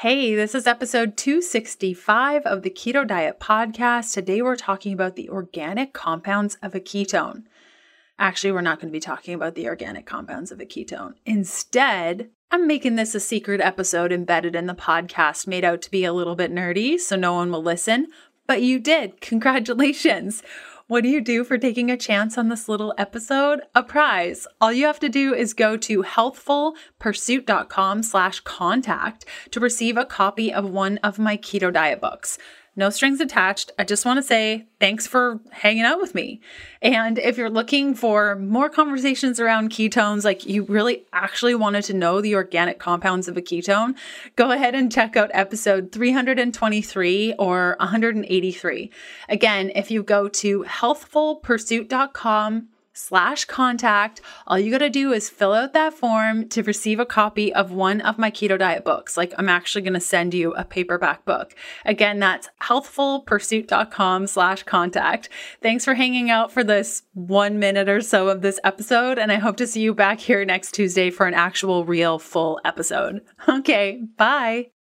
Hey, this is episode 265 of the Keto Diet Podcast. Today we're talking about the organic compounds of a ketone. Actually, we're not going to be talking about the organic compounds of a ketone. Instead, I'm making this a secret episode embedded in the podcast, made out to be a little bit nerdy so no one will listen. But you did. Congratulations. What do you do for taking a chance on this little episode? A prize. All you have to do is go to healthfulpursuit.com slash contact to receive a copy of one of my keto diet books no strings attached. I just want to say thanks for hanging out with me. And if you're looking for more conversations around ketones, like you really actually wanted to know the organic compounds of a ketone, go ahead and check out episode 323 or 183. Again, if you go to healthfulpursuit.com slash contact. All you got to do is fill out that form to receive a copy of one of my keto diet books. Like I'm actually going to send you a paperback book. Again, that's healthfulpursuit.com slash contact. Thanks for hanging out for this one minute or so of this episode. And I hope to see you back here next Tuesday for an actual real full episode. Okay. Bye.